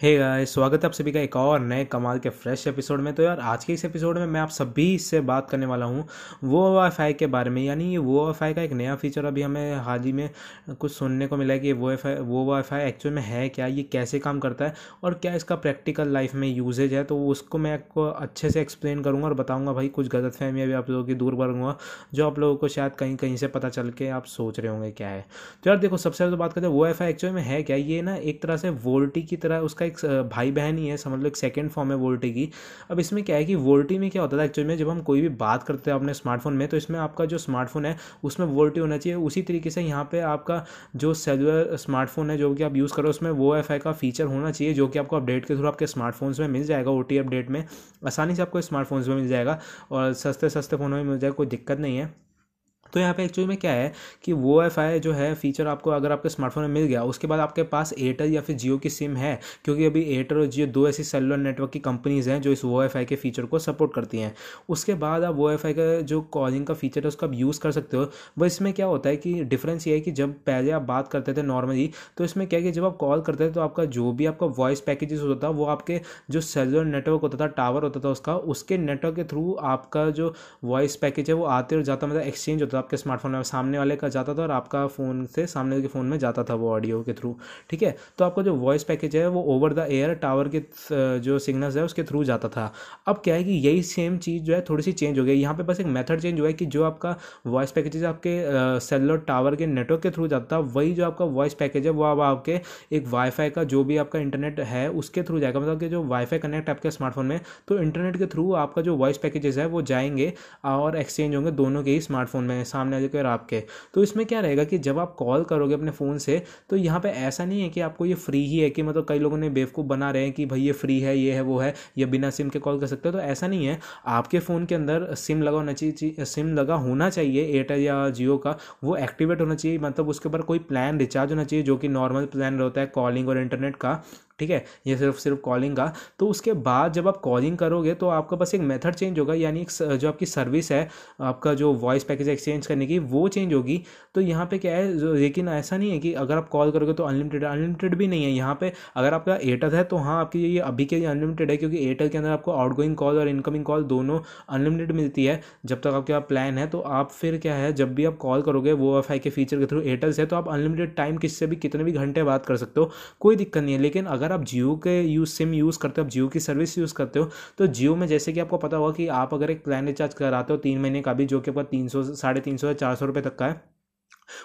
Hey guys स्वागत है आप सभी का एक और नए कमाल के फ्रेश एपिसोड में। तो यार, आज के इस एपिसोड में मैं आप सभी से बात करने वाला हूँ वो वाईफाई के बारे में। यानी ये वो वाईफाई का एक नया फीचर अभी हमें हाल ही में कुछ सुनने को मिला है कि वो वाईफाई वो वाईफाई एक्चुअल में है क्या? ये कैसे काम करता है और क्या इसका प्रैक्टिकल लाइफ में यूजेज है? तो उसको मैं आपको अच्छे से एक्सप्लेन करूँगा और बताऊँगा भाई, कुछ गलत फहमियाँ भी आप लोगों की दूर करूँगा, जो आप लोगों को शायद कहीं कहीं से पता चल के आप सोच रहे होंगे क्या है। तो यार देखो, सबसे पहले तो बात करते हैं वो वाईफाई एक्चुअल में है क्या? ये ना एक तरह से वोल्टी की तरह, उसका एक भाई बहन ही है, समझ लो, एक सेकेंड फॉर्म है वोल्टी की। अब इसमें क्या है कि वोल्टी में क्या होता था एक्चुअली में, जब हम कोई भी बात करते हैं अपने स्मार्टफ़ोन में तो इसमें आपका जो स्मार्टफ़ोन है, उसमें वोल्टी होना चाहिए। उसी तरीके से यहाँ पे आपका जो सेलुलर स्मार्टफ़ोन है, जो कि आप यूज़ करो, उसमें वो एफआई का फीचर होना चाहिए, जो कि आपको अपडेट के थ्रू आपके स्मार्टफोन्स में मिल जाएगा ओटी अपडेट में। आसानी से आपको स्मार्टफोन्स में मिल जाएगा और सस्ते सस्ते फ़ोनों में मिल जाएगा, कोई दिक्कत नहीं है। तो यहाँ पे एक्चुअली में क्या है कि वो एफ़ आई जो है फीचर आपको अगर आपके स्मार्टफ़ोन में मिल गया, उसके बाद आपके पास एयरटेल या फिर जियो की सिम है, क्योंकि अभी एयरटेल और जियो दो ऐसी सेलुलर नेटवर्क की कंपनीज़ हैं जो इस वो एफ़ आई के फीचर को सपोर्ट करती हैं। उसके बाद आप वो एफ़ आई का जो कॉलिंग का फीचर है, उसका आप यूज़ कर सकते हो। बस इसमें क्या होता है कि डिफरेंस ये है कि जब पहले आप बात करते थे नॉर्मली तो इसमें क्या है कि जब आप कॉल करते थे तो आपका जो भी आपका वॉइस पैकेजेस होता था, वो आपके जो सेलुलर नेटवर्क होता था टावर होता था उसका, उसके नेटवर्क के थ्रू आपका जो वॉइस पैकेज है, वो आते और जाता मतलब एक्सचेंज होता आपके स्मार्टफ़ोन में सामने वाले का जाता था और आपका फ़ोन से सामने के फ़ोन में जाता था वो ऑडियो के थ्रू ठीक है? तो आपका जो वॉइस पैकेज है वो ओवर द एयर टावर के जो सिग्नल्स है उसके थ्रू जाता था। अब क्या है कि यही सेम चीज़ जो है थोड़ी सी चेंज हो गई। यहाँ पे बस एक मेथड चेंज हुआ है कि जो आपका वॉइस पैकेज आपके सेलुलर टावर के नेटवर्क के थ्रू जाता था, वही जो आपका वॉइस पैकेज है वो अब आपके एक वाईफाई का जो भी आपका इंटरनेट है उसके थ्रू जाएगा। मतलब कि जो वाईफाई कनेक्ट आपके स्मार्टफ़ोन में तो इंटरनेट के थ्रू आपका जो वॉइस पैकेजेस है वो जाएँगे और एक्सचेंज होंगे दोनों के ही स्मार्टफ़ोन में। सामने वाले के और आपके। तो इसमें क्या रहेगा कि जब आप कॉल करोगे अपने फ़ोन से तो यहाँ पे ऐसा नहीं है कि आपको ये फ्री ही है कि मतलब कई लोगों ने बेवकूफ़ बना रहे हैं कि भाई ये फ्री है, ये है, वो है, या बिना सिम के कॉल कर सकते हो। तो ऐसा नहीं है। आपके फ़ोन के अंदर सिम लगा होना चाहिए सिम लगा होना चाहिए एयरटेल या जियो का, वो एक्टिवेट होना चाहिए। मतलब उसके ऊपर कोई प्लान रिचार्ज होना चाहिए, जो कि नॉर्मल प्लान रहता है कॉलिंग और इंटरनेट का। ठीक है? ये सिर्फ़ सिर्फ़ कॉलिंग का। तो उसके बाद जब आप कॉलिंग करोगे तो आपका बस एक मेथड चेंज होगा, यानी जो आपकी सर्विस है, आपका जो वॉइस पैकेज एक्सचेंज करने की, वो चेंज होगी। तो यहाँ पे क्या है लेकिन ऐसा नहीं है कि अगर आप कॉल करोगे तो अनलिमिटेड अनलिमिटेड भी नहीं है। यहाँ पे अगर आपका एयरटेल है तो हाँ आपकी ये अभी के लिए अनलिमिटेड है, क्योंकि एयरटेल के अंदर आपको आउटगोइंग कॉल और इनकमिंग कॉल दोनों अनलिमिटेड मिलती है। जब तक आपके पास प्लान है तो आप फिर क्या है, जब भी आप कॉल करोगे वो एफआई के फीचर के थ्रू एयरटेल से तो आप अनलिमिटेड टाइम किससे भी, कितने भी घंटे बात कर सकते हो। कोई दिक्कत नहीं है, लेकिन अगर आप जियो के यूज़ सिम यूज़ करते हो, आप जियो की सर्विस यूज़ करते हो तो जियो में जैसे कि आपको पता होगा कि आप अगर एक प्लान रिचार्ज कराते हो तीन महीने का भी, जो कि आपका तीन सौ, साढ़े तीन सौ या चार सौ रुपये तक का है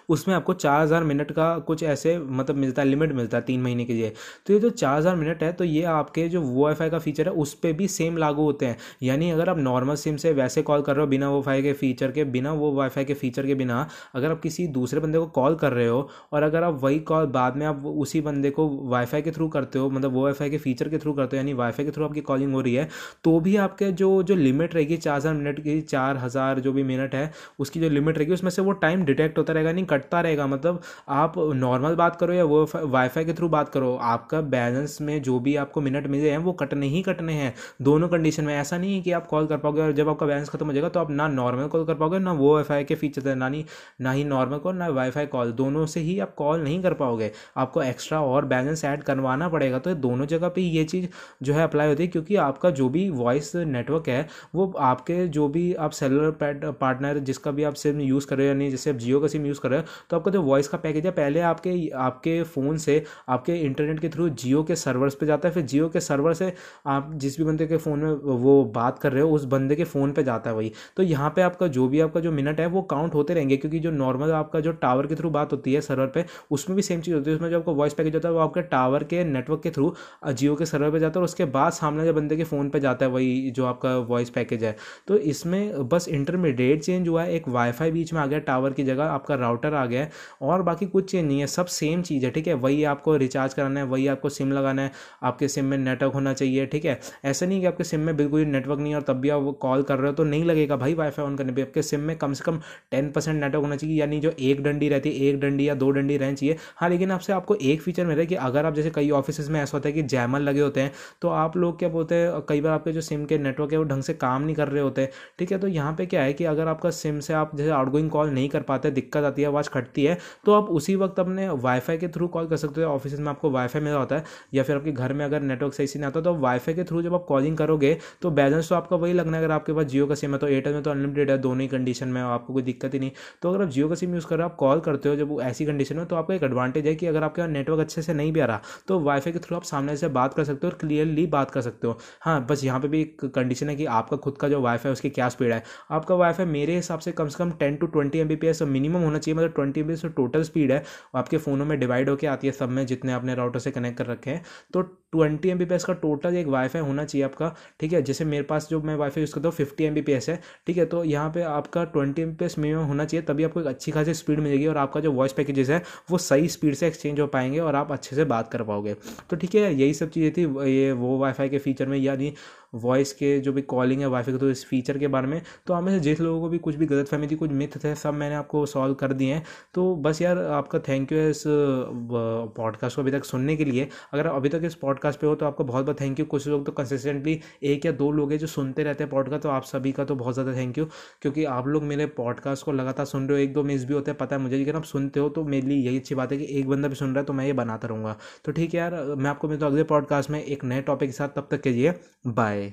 उसमें आपको चार हज़ार मिनट का कुछ ऐसे मतलब मिलता है, लिमिट मिलता है तीन महीने के लिए। तो ये जो चार हज़ार मिनट है तो ये आपके जो वो का फीचर है, उस पर भी सेम लागू होते हैं। यानी अगर आप नॉर्मल सिम से वैसे कॉल कर रहे हो बिना वो के फीचर के, बिना वो वाईफाई के फीचर के बिना, अगर आप किसी दूसरे बंदे को कॉल कर रहे हो, और अगर आप वही कॉल बाद में आप उसी बंदे को वाईफाई के थ्रू करते हो मतलब वो के फीचर के थ्रू करते हो, यानी वाईफाई के थ्रू आपकी कॉलिंग हो रही है तो भी आपके जो जो लिमिट रहेगी चार हज़ार मिनट की, चार हज़ार जो भी मिनट है, उसकी जो लिमिट रहेगी, उसमें से वो टाइम डिटेक्ट होता रहेगा। नहीं कटता रहेगा। मतलब आप नॉर्मल बात करो या वो वाईफाई के थ्रू बात करो, आपका बैलेंस में जो भी आपको मिनट मिले हैं, वो कटने ही कटने हैं। दोनों कंडीशन में ऐसा नहीं है कि आप कॉल कर पाओगे और जब आपका बैलेंस खत्म हो जाएगा तो आप ना नॉर्मल कॉल कर पाओगे, ना वो वाईफाई के फीचर है, ना नहीं, ना ही नॉर्मल कॉल ना वाईफाई कॉल दोनों से ही आप कॉल नहीं कर पाओगे। आपको एक्स्ट्रा और बैलेंस ऐड करवाना पड़ेगा। तो दोनों जगह पर ये चीज़ जो है अप्लाई होती है क्योंकि आपका जो भी वॉइस नेटवर्क है, वो आपके जो भी आप सेलुलर पार्टनर जिसका भी आप सिम यूज़ कर रहे हो यानी जैसे आप जियो का सिम यूज़ कर रहे हो तो आपका जो वॉइस का पैकेज है, पहले आपके आपके फ़ोन से, आपके इंटरनेट के थ्रू जियो के सर्वर्स पे जाता है, फिर जियो के सर्वर से आप जिस भी बंदे के फ़ोन में वो बात कर रहे हो, उस बंदे के फ़ोन पे जाता है वही। तो यहाँ पे आपका जो भी आपका जो मिनट है, वो काउंट होते रहेंगे, क्योंकि जो नॉर्मल आपका जो टावर के थ्रू बात होती है सर्वर पर उसमें भी सेम चीज़ होती है। उसमें जो आपका वॉइस पैकेज होता है, वो आपके टावर के नेटवर्क के थ्रू जियो के सर्वर पर जाता है और उसके बाद सामने जो बंदे के फ़ोन पर जाता है वही जो आपका वॉइस पैकेज है। तो इसमें बस इंटरमीडिएट चेंज हुआ है, एक वाईफाई बीच में आ गया टावर की जगह, आपका राउटर आ गया है। और बाकी कुछ चेंज नहीं है, सब सेम चीज़ है, ठीक है? वही आपको रिचार्ज कराना है, वही आपको सिम लगाना है, आपके सिम में नेटवर्क होना चाहिए, ठीक है? ऐसा नहीं कि आपके सिम में बिल्कुल नेटवर्क नहीं है और तब भी आप कॉल कर रहे हो तो नहीं लगेगा भाई वाईफाई ऑन करने पर आपके सिम में कम से कम टेन परसेंट नेटवर्क होना चाहिए, यानी जो एक डंडी रहती है, एक डंडी या दो डंडी रहनी चाहिए। हाँ लेकिन आपसे आपको एक फीचर मिल रहा है कि अगर आप जैसे कई ऑफ़िस में ऐसा होता है कि जैमल लगे होते हैं तो आप लोग क्या बोलते हैं, कई बार आपके जो सिम के नेटवर्क है वो ढंग से काम नहीं कर रहे होते ठीक है? तो यहाँ पे क्या है कि अगर आपका सिम से आप जैसे आउटगोइंग कॉल नहीं कर पाते, दिक्कत आती जाती है, आवाज़ खटती है तो आप उसी वक्त अपने वाईफाई के थ्रू कॉल कर सकते हो। ऑफ़िस में आपको वाईफाई मिला होता है, या फिर आपके घर में अगर नेटवर्क सही से नहीं आता तो वाईफाई के थ्रू जब आप कॉलिंग करोगे तो बैलेंस तो आपका वही लगना है। अगर आपके पास जियो का सिम है तो एयरटेल में तो अनलिमिटेड है, दोनों ही कंडीशन में आपको कोई दिक्कत ही नहीं। तो अगर आप जियो का सिम यूज़ कर रहे हो, आप कॉल करते हो, जब ऐसी कंडीशन में तो आपका एक एडवांटेज है कि अगर आपके नेटवर्क अच्छे से नहीं भी आ रहा तो वाईफाई के थ्रू आप सामने से बात कर सकते हो और क्लियरली बात कर सकते हो। हाँ बस यहाँ पे भी एक कंडीशन है कि आपका खुद का जो वाईफाई है, उसकी क्या स्पीड है। आपका वाईफाई मेरे हिसाब से कम से कम ten to twenty M minimum होना चाहिए मतलब ट्वेंटी एम टोटल स्पीड है वो आपके फ़ोनों में डिवाइड होकर आती है सब में जितने आपने राउटर से कनेक्ट कर रखे हैं। तो ट्वेंटी एम का टोटल एक वाईफाई होना चाहिए आपका, ठीक है? जैसे मेरे पास जो मैं वाईफाई यूज़ करता हूँ फिफ्टी एम है, ठीक है? तो यहाँ पे आपका ट्वेंटी एम मिनिमम होना चाहिए, तभी आपको एक अच्छी खासी स्पीड मिलेगी, और आपका जो वॉइस पैकेजेस है, वो सही स्पीड से एक्सचेंज हो पाएँगे, और आप अच्छे से बात कर पाओगे। तो ठीक है, यही सब चीज़ें थी, ये वो वाईफाई के फीचर में, यानी वॉइस के जो भी कॉलिंग है वाईफाई के तो इस फीचर के बारे में। तो हमें से जिस लोगों को भी कुछ भी गलत फहमी थी, कुछ मिथ थे, सब मैंने आपको सॉल्व कर दिए हैं। तो बस यार, आपका थैंक यू है इस पॉडकास्ट को अभी तक सुनने के लिए। अगर अभी तक इस पॉडकास्ट पे हो तो आपका बहुत बहुत थैंक यू कुछ लोग तो कंसिस्टेंटली एक या दो लोग हैं जो सुनते रहते हैं पॉडकास्ट तो आप सभी का तो बहुत ज़्यादा थैंक यू क्योंकि आप लोग मेरे पॉडकास्ट को लगातार सुन रहे हो, एक दो मिस भी होते हैं, पता है मुझे लेकिन आप सुनते हो तो मेरे लिए यही अच्छी बात है कि एक बंदा भी सुन रहा है तो मैं ये बनाता रहूँगा। तो ठीक है यार, मैं आपको मिलता हूँ अगले पॉडकास्ट में एक नए टॉपिक के साथ, तब तक के लिए बाय